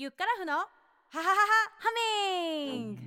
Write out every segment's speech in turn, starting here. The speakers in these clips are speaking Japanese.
ユッカラフのハハハハハミング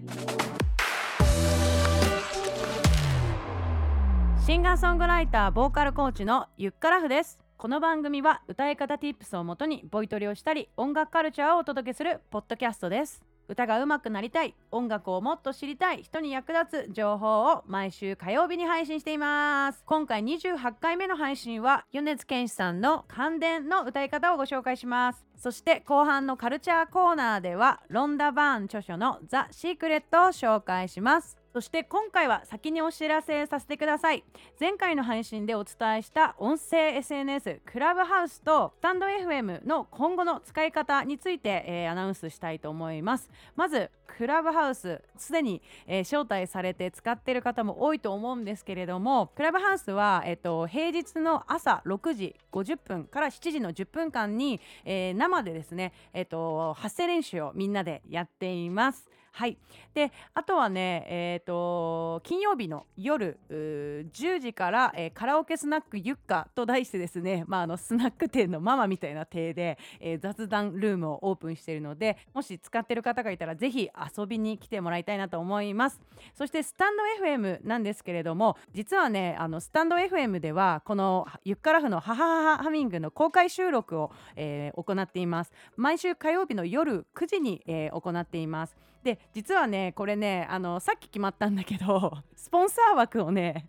シンガーソングライターボーカルコーチのユッカラフです。この番組は歌い方 Tips をもとにボイトレをしたり音楽カルチャーをお届けするポッドキャストです。歌が上手くなりたい音楽をもっと知りたい人に役立つ情報を毎週火曜日に配信しています。今回28回目の配信は米津玄師さんの感電の歌い方をご紹介します。そして後半のカルチャーコーナーではロンダ・バーン著書のザ・シークレットを紹介します。そして今回は先にお知らせさせてください。前回の配信でお伝えした音声 SNS クラブハウスとスタンド FM の今後の使い方について、えー、アナウンスしたいと思います。まずクラブハウスすでに、えー、招待されて使っている方も多いと思うんですけれどもクラブハウスは、えーと、平日の朝6時50分から7時の10分間に、えー、生でですね、えーと発声練習をみんなでやっています。はい。であとはねえ、ー、と金曜日の夜10時から、えー、カラオケスナックゆっかと題してですね、まあ、あのスナック店のママみたいな体で、えー、雑談ルームをオープンしているのでもし使ってる方がいたらぜひ遊びに来てもらいたいなと思います。そしてスタンド FM なんですけれども実はねあのスタンド FM ではこのゆっからふのハハハハミングの公開収録を、えー、行っています。毎週火曜日の夜9時に、えー、行っています。で実はねこれねあのさっき決まっったんだけどスポンサー枠をね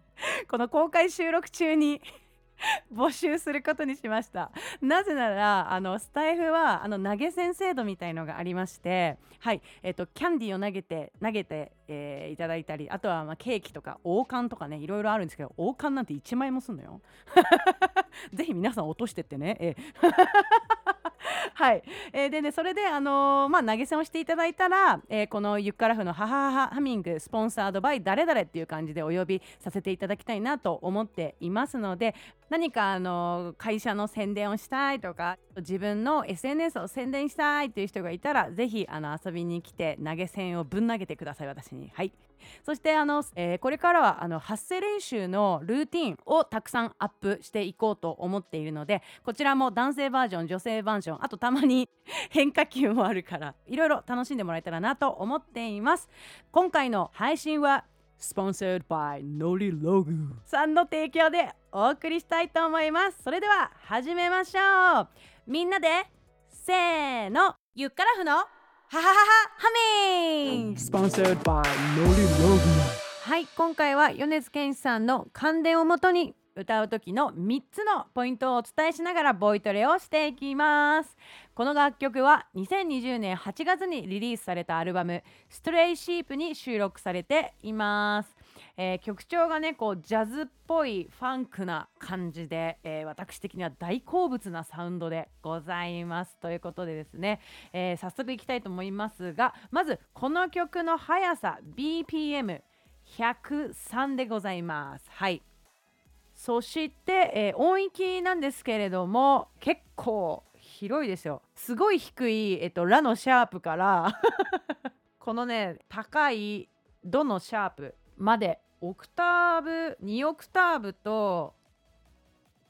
この公開収録中に 募集することにしました。なぜならあのスタイフはあの投げ銭制度みたいのがありましてはいえっ、とキャンディーを投げて投げて、えー、いただいたりあとはまあケーキとか王冠とかねいろいろあるんですけど王冠なんて1万円もすんのよ。ぜひ皆さん落としてってね。え。はい、えー、でねそれであのー、まあ投げ銭をしていただいたら、えー、このゆっからふのハハハハミングスポンサードバイ誰々っていう感じでお呼びさせていただきたいなと思っていますので何かあの会社の宣伝をしたいとか自分の SNS を宣伝したいっていう人がいたらぜひあの遊びに来て投げ銭をぶん投げてください私に。はい。そしてあの、えー、これからはあの発声練習のルーティンをたくさんアップしていこうと思っているのでこちらも男性バージョン女性バージョンあとたまに変化球もあるからいろいろ楽しんでもらえたらなと思っています。今回の配信はスポンサードバイノリログ。さんの提供でお送りしたいと思います。それでは始めましょう。みんなでせーの。ゆっからふのハハハハハミン Sponsored by はい今回は米津玄師さんの感電をもとに歌う時の3つのポイントをお伝えしながらボイトレをしていきます。この楽曲は2020年8月にリリースされたアルバム「ストレイシープに収録されていますえー、曲調がねこうジャズっぽいファンクな感じで、えー、私的には大好物なサウンドでございますということでですね、えー、早速いきたいと思いますがまずこの曲の速さ BPM103 でございます。はい。そして、えー、音域なんですけれども結構広いですよ。すごい低い、えっと、ラのシャープから このね高いドのシャープまでオクターブ2オクターブと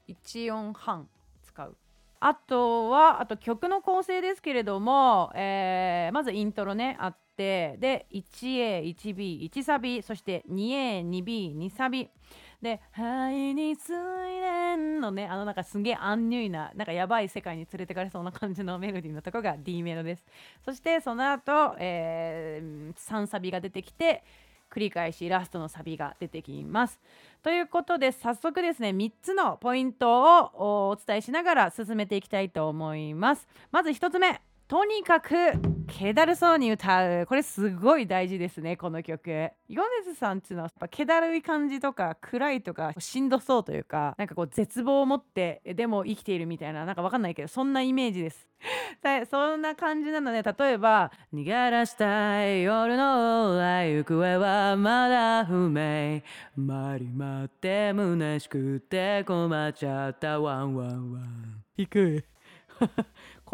1音半使う。あとはあと曲の構成ですけれども、えー、まずイントロねあってで 1A1B1 サビそして 2A2B2 サビ。で「肺に水蓮」のねあのなんかすげえアンニュイななんかやばい世界に連れてかれそうな感じのメロディーのとこが D メロです。そしてその後、えー、3サビが出てきて繰り返しラストのサビが出てきます。ということで早速ですね3つのポイントをお伝えしながら進めていきたいと思います。まず1つ目とにかく気だるそうに歌うこれすごい大事ですねこの曲。米津さんっていうのはやっぱ気だるい感じとか暗いとかしんどそうというかなんかこう絶望を持ってでも生きているみたいななんかわかんないけどそんなイメージです。そんな感じなので例えば「逃げ出したい夜の行方はまだ不明」「回り回って虚しくて困っちゃった。ワンワンワン」低い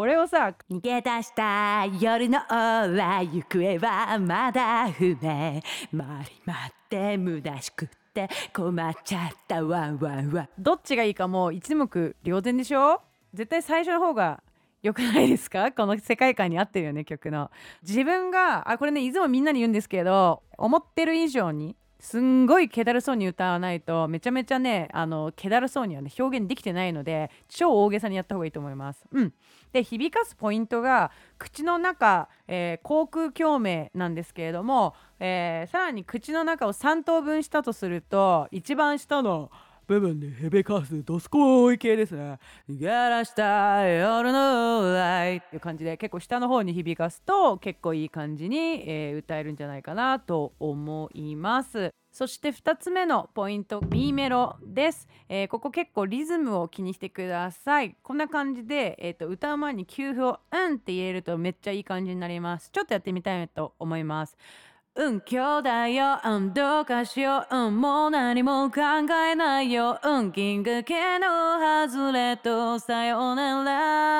これをさ逃げ出した夜の往来行方はまだ不明。回り回って虚しくって困っちゃった。ワンワンワンどっちがいいかもう一目瞭然でしょ絶対最初の方がよくないですか？この世界観に合ってるよね曲の。自分があこれねいつもみんなに言うんですけど思ってる以上にすんごい気だるそうに歌わないとめちゃめちゃねあの気だるそうにはね表現できてないので超大げさにやった方がいいと思います。うん、で響かすポイントが口の中、えー、口腔共鳴なんですけれども、えー、さらに口の中を3等分したとすると一番下の「部分でヘベカスドスコイ系ですね。ガラしたライっていう感じで結構下の方に響かすと結構いい感じに、えー、歌えるんじゃないかなと思います。そして2つ目のポイント B メロです、えー、ここ結構リズムを気にしてください。こんな感じで、えーと、歌う前に給付を「うん」って言えるとめっちゃいい感じになります。ちょっとやってみたいと思います。うん兄弟よ。うんどうかしよう。うんもう何も考えないよ。うん銀河系の外れとさようなら。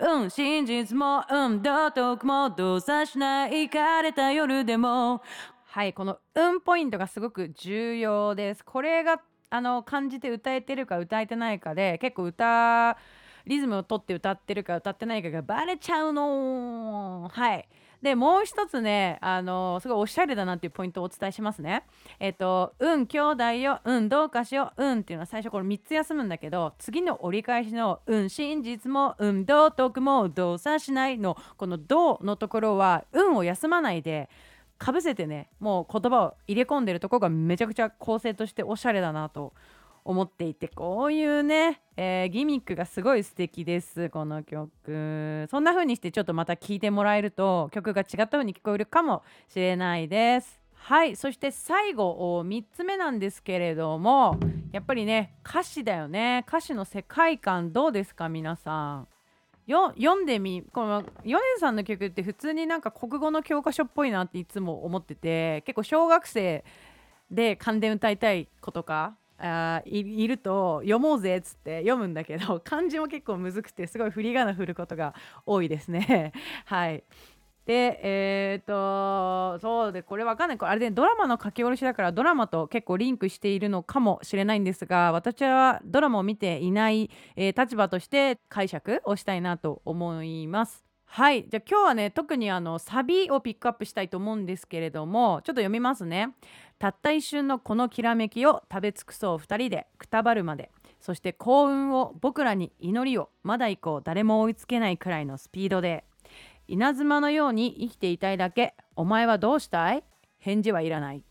うん真実もうん道徳も動作しないかれた夜でも。はいこの「うん」ポイントがすごく重要です。これがあの感じて歌えてるか歌えてないかで結構歌リズムを取って歌ってるか歌ってないかがバレちゃうのはい。でもう一つねあのすごいおしゃれだなっていうポイントをお伝えしますね。えっ、と「うん兄弟ようんどうかしようん」っていうのは最初これ3つ休むんだけど次の折り返しの「うん真実もうん道徳も動作しない」のこの「どう」のところは「うん」を休まないでかぶせてねもう言葉を入れ込んでるとこがめちゃくちゃ構成としておしゃれだなと思っていてこういうね、えー、ギミックがすごい素敵ですこの曲。そんな風にしてちょっとまた聴いてもらえると曲が違った風に聞こえるかもしれないです。はいそして最後3つ目なんですけれどもやっぱりね歌詞だよね。歌詞の世界観どうですか皆さん。よ読んでみこの米津さんの曲って普通になんか国語の教科書っぽいなっていつも思ってて結構小学生で関電歌いたい子とかあいると読もうぜっつって読むんだけど 漢字も結構むずくてすごい振り仮名振ることが多いですね。はい。でえっ、とそうでこれわかんない。これあれでドラマの書き下ろしだからドラマと結構リンクしているのかもしれないんですが私はドラマを見ていない、えー、立場として解釈をしたいなと思います。はい。じゃあ今日はね特にあのサビをピックアップしたいと思うんですけれどもちょっと読みますね。たった一瞬のこのきらめきを食べ尽くそう2人でくたばるまで。そして幸運を僕らに祈りをまだ行こう誰も追いつけないくらいのスピードで。稲妻のように生きていたいだけ。お前はどうしたい？返事はいらない。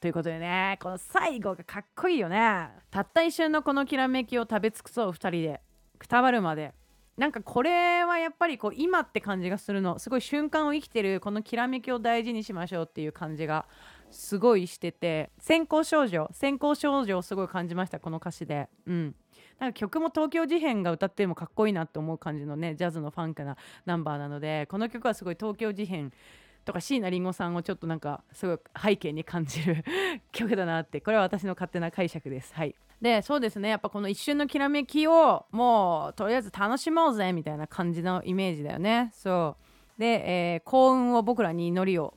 ということでねこの最後がかっこいいよね。たった一瞬のこのきらめきを食べ尽くそう2人でくたばるまで。なんかこれはやっぱりこう今って感じがするのすごい瞬間を生きてるこのきらめきを大事にしましょうっていう感じがすごいしてて先行少女先行少女をすごい感じました。この歌詞で。うん。なんか曲も東京事変が歌ってもかっこいいなって思う感じのねジャズのファンクなナンバーなのでこの曲はすごい東京事変とか椎名林檎さんをちょっとなんかすごい背景に感じる 曲だなってこれは私の勝手な解釈です。はい。でそうですね。やっぱこの一瞬のきらめきをもうとりあえず楽しもうぜみたいな感じのイメージだよね。そう。で、えー、幸運を僕らに祈りを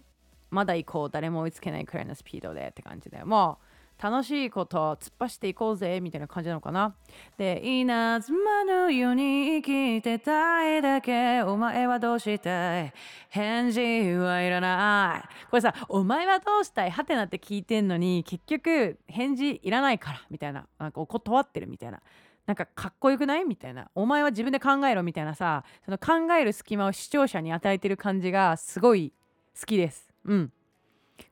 まだ行こう誰も追いつけないくらいのスピードでって感じでもう楽しいこと突っ走っていこうぜみたいな感じなのかな。で稲妻のように生きてたいだけお前はどうしたい？返事はいらない。これさお前はどうしたいはてなって聞いてんのに結局返事いらないからみたいな。なんか断ってるみたいな。なんかかっこよくないみたいな。お前は自分で考えろみたいなさその考える隙間を視聴者に与えてる感じがすごい好きです。うん。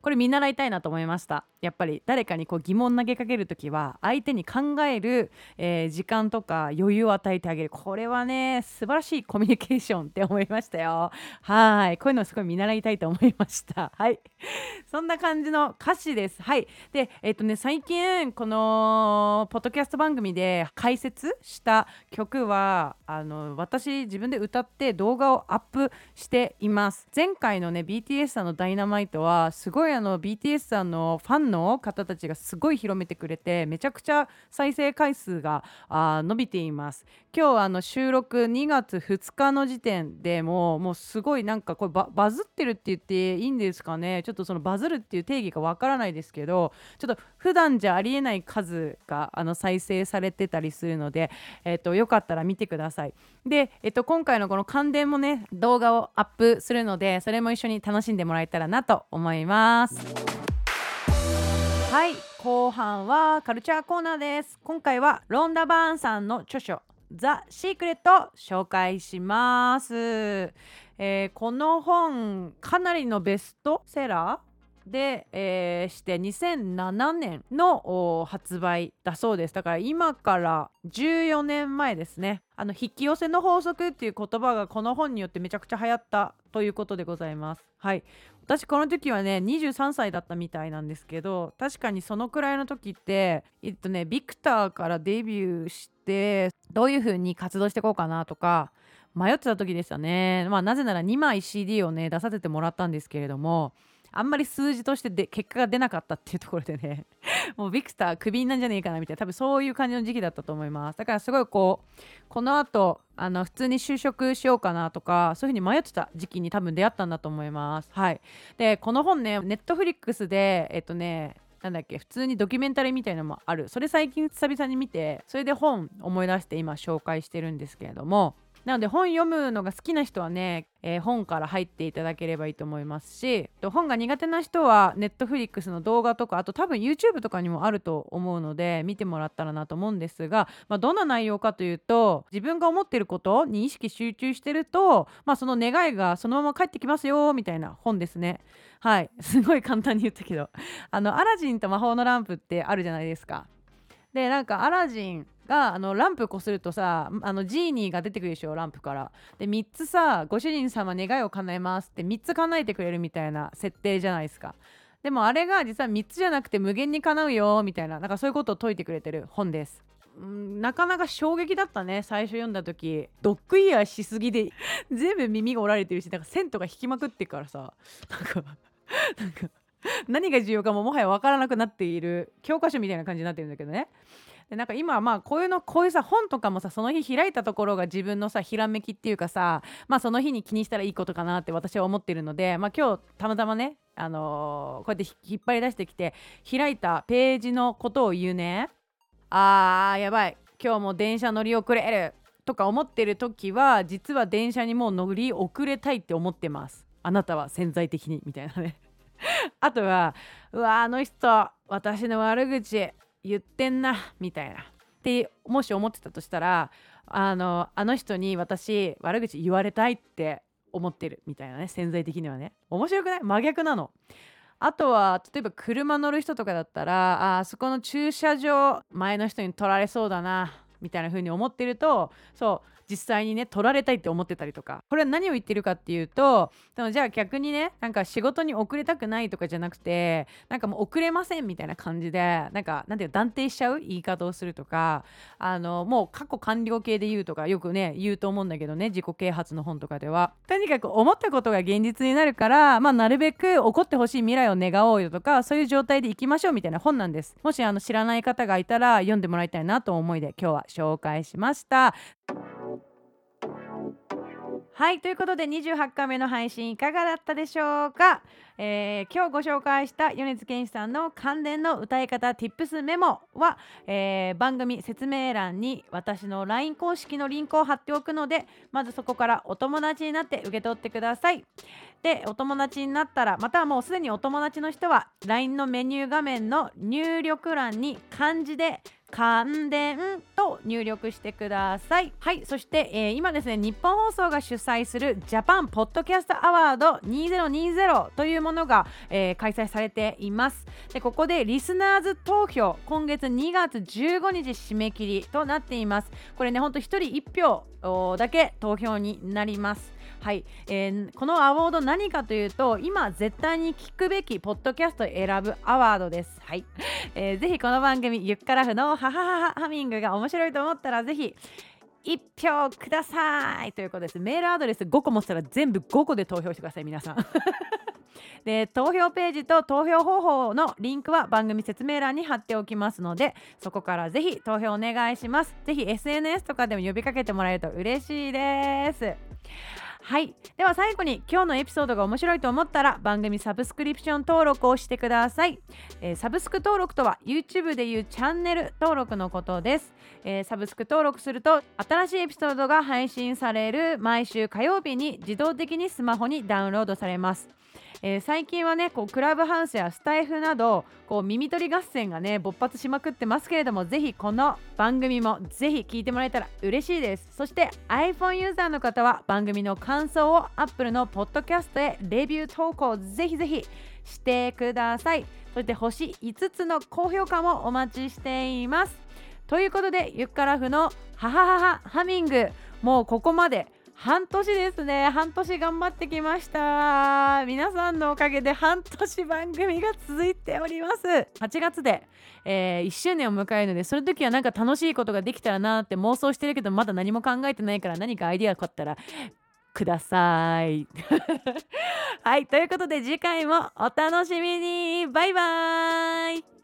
これ見習いたいなと思いました。やっぱり誰かにこう疑問投げかける時は相手に考える、えー、時間とか余裕を与えてあげる。これはね素晴らしいコミュニケーションって思いましたよ。はい。こういうのすごい見習いたいと思いました。はい。そんな感じの歌詞です。はい。でえっ、ー、とね最近このポッドキャスト番組で解説した曲はあの私自分で歌って動画をアップしています。前回のね BTS さんの「ダイナマイトはすごいあの BTS さんのファンンの方たちがすごい広めてくれてめちゃくちゃ再生回数があ伸びています。今日あの収録2月2日の時点でももうすごいなんかこれバズってるって言っていいんですかね。ちょっとそのバズるっていう定義がわからないですけどちょっと普段じゃありえない数があの再生されてたりするので、えー、とよかったら見てください。で、えー、と今回のこの関電もね動画をアップするのでそれも一緒に楽しんでもらえたらなと思います。後半はカルチャーコーナーです。今回はロンダ・バーンさんの著書ザ・シークレット紹介します、えー、この本かなりのベストセラーで、えー、して2007年の発売だそうです。だから今から14年前ですね。あの引き寄せの法則っていう言葉がこの本によってめちゃくちゃ流行ったということでございます。はい。私この時はね23歳だったみたいなんですけど確かにそのくらいの時ってえっとねビクターからデビューしてどういう風に活動していこうかなとか迷ってた時でしたね。まあなぜなら2枚 CD をね出させてもらったんですけれどもあんまり数字としてで結果が出なかったっていうところでね もうビクタークビになんじゃねえかなみたいな多分そういう感じの時期だったと思います。だからすごいこうこのあとあの普通に就職しようかなとかそういう風に迷ってた時期に多分出会ったんだと思います。はい。でこの本ねネットフリックスでえっとねなんだっけ普通にドキュメンタリーみたいなのもある。それ最近久々に見てそれで本思い出して今紹介してるんですけれどもなので本読むのが好きな人はね、えー、本から入っていただければいいと思いますし本が苦手な人は Netflix の動画とかあと多分 YouTube とかにもあると思うので見てもらったらなと思うんですが、まあ、どんな内容かというと自分が思ってることに意識集中してると、まあ、その願いがそのまま返ってきますよみたいな本ですね。はいすごい簡単に言ったけどあのアラジンと魔法のランプってあるじゃないですか。でなんかアラジンがあのランプこするとさあのジーニーが出てくるでしょランプから。で3つさご主人様願いを叶えますって3つ叶えてくれるみたいな設定じゃないですか。でもあれが実は3つじゃなくて無限に叶うよみたいな。なんかそういうことを説いてくれてる本です。なかなか衝撃だったね最初読んだ時。ドッグイヤーしすぎで全部耳が折られてるしなんか線とか引きまくってからさ。なんかなんか何が重要かももはや分からなくなっている教科書みたいな感じになってるんだけどね。でなんか今まあこういうのこういうさ本とかもさその日開いたところが自分のさひらめきっていうかさまあその日に気にしたらいいことかなって私は思ってるのでまあ今日たまたまねあのー、こうやって引っ張り出してきて開いたページのことを言うね。あーやばい。今日も電車乗り遅れる。とか思ってる時は実は電車にもう乗り遅れたいって思ってます。あなたは潜在的に。みたいなね。あとはうわあの人私の悪口。言ってんなみたいな。ってもし思ってたとしたらあのあの人に私悪口言われたいって思ってるみたいなね潜在的にはね。面白くない？真逆なの。あとは例えば車乗る人とかだったらあそこの駐車場前の人に取られそうだな。みたいな風に思ってるとそう実際にね取られたいって思ってたりとか。これは何を言ってるかっていうとでもじゃあ逆にねなんか仕事に遅れたくないとかじゃなくてなんかもう遅れませんみたいな感じでなんかなんていう断定しちゃう言い方をするとかあのもう過去完了形で言うとかよくね言うと思うんだけどね自己啓発の本とかでは。とにかく思ったことが現実になるからまあなるべく起こってほしい未来を願おうよとかそういう状態でいきましょうみたいな本なんです。もしあの知らない方がいたら読んでもらいたいなと思いで今日は紹介しました。はいということで28回目の配信いかがだったでしょうか、えー、今日ご紹介した米津玄師さんの関連の歌い方 Tips メモは、えー、番組説明欄に私の LINE 公式のリンクを貼っておくのでまずそこからお友達になって受け取ってください。でお友達になったらまたはもうすでにお友達の人は LINE のメニュー画面の入力欄に漢字で関電と入力してください。はいそして、えー、今ですね日本放送が主催するジャパンポッドキャストアワード2020というものが、えー、開催されています。でここでリスナーズ投票今月2月15日締め切りとなっています。これねほんと1人1票だけ投票になります。はい、えー、このアワード何かというと今絶対に聞くべきポッドキャスト選ぶアワードです。はい、えー、ぜひこの番組ゆっからふのハハハハハミングが面白いと思ったらぜひ1票ください。ということです。メールアドレス5個持ったら全部5個で投票してください皆さん。で投票ページと投票方法のリンクは番組説明欄に貼っておきますのでそこからぜひ投票お願いします。ぜひ SNS とかでも呼びかけてもらえると嬉しいです。はい。では最後に今日のエピソードが面白いと思ったら番組サブスクリプション登録をしてください、えー、サブスク登録とは YouTube でいうチャンネル登録のことです、えー、サブスク登録すると新しいエピソードが配信される毎週火曜日に自動的にスマホにダウンロードされます。えー、最近はねこうクラブハウスやスタイフなどこう耳取り合戦がね勃発しまくってますけれどもぜひこの番組もぜひ聞いてもらえたら嬉しいです。そして iPhone ユーザーの方は番組の感想を Apple のポッドキャストへレビュー投稿ぜひぜひしてください。そして星5つの高評価もお待ちしています。ということでゆっからふのハハハハハミングもうここまで半年ですね。半年頑張ってきました。皆さんのおかげで半年番組が続いております。8月で、えー、1周年を迎えるのでその時はなんか楽しいことができたらなって妄想してるけどまだ何も考えてないから何かアイディアがあったらください。はいということで次回もお楽しみに。バイバーイ。